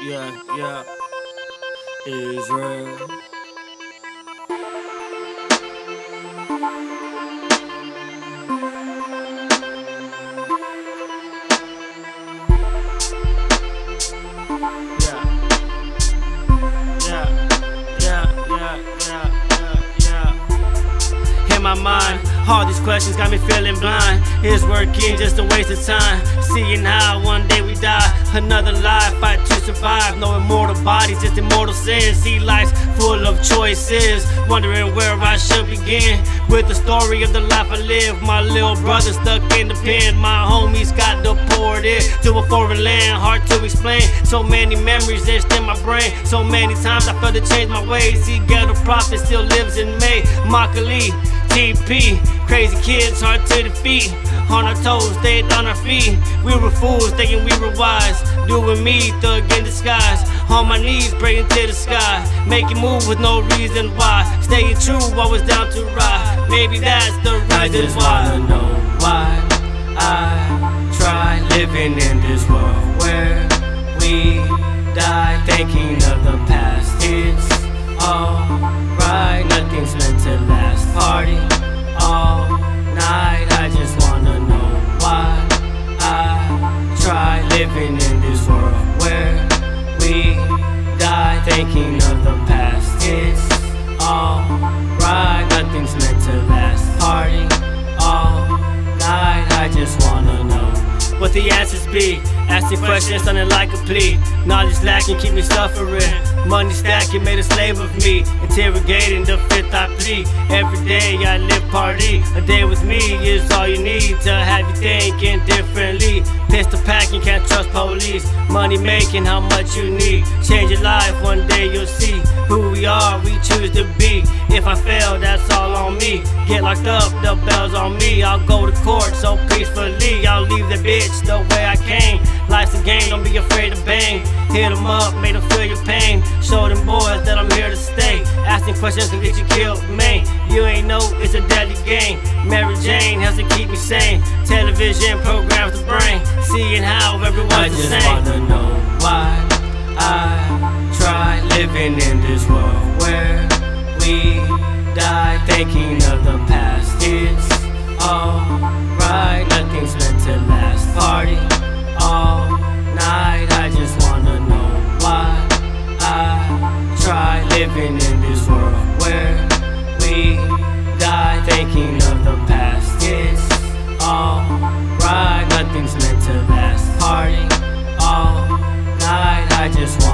Yeah, yeah. IsReal. My mind, all these questions got me feeling blind. Is working just a waste of time? Seeing how one day we die, another life fight to survive. No immortal bodies, just immortal sins. See life's full of choices, wondering where I should begin. With the story of the life I live, my little brother stuck in the pen. My homies got deported to a foreign land, hard to explain. So many memories etched in my brain. So many times I felt to change my ways. See, ghetto prophet still lives in me. Makali, TP, crazy kids hard to defeat. On our toes, stayed on our feet. We were fools, thinking we were wise. Doing me, thug in disguise. On my knees, praying to the sky. Making moves with no reason why. Staying true, I was down to ride. Maybe that's the reason I just why. wanna know why living in this world where we die thinking of the past. It's alright, nothing's meant to last. What the answers be. Asking questions sounding like a plea. Knowledge lacking, keep me suffering. Money stacking, made a slave of me. Interrogating the fifth I plead. Every day I live party. A day with me is all you need to have you thinking differently. Pistol packing, can't trust police. Money making, how much you need. Change your life, one day you'll see who we are, we choose to be. If I fail, that's all on me. Get locked up, the bell's on me. I'll go to court so peacefully. The bitch the way I came. Life's a game, don't be afraid to bang. Hit 'em up, make 'em feel your pain. Show them boys that I'm here to stay. Asking questions can get you killed, man. You ain't know it's a deadly game. Mary Jane has to keep me sane. Television programs the brain. Seeing how I everyone's the just same. wanna know why I try living in this world where we die thinking of the past. It's alright, nothing's meant to last. living in this world where we die thinking of the past. It's all right, nothing's meant to last. Party all night, I just want.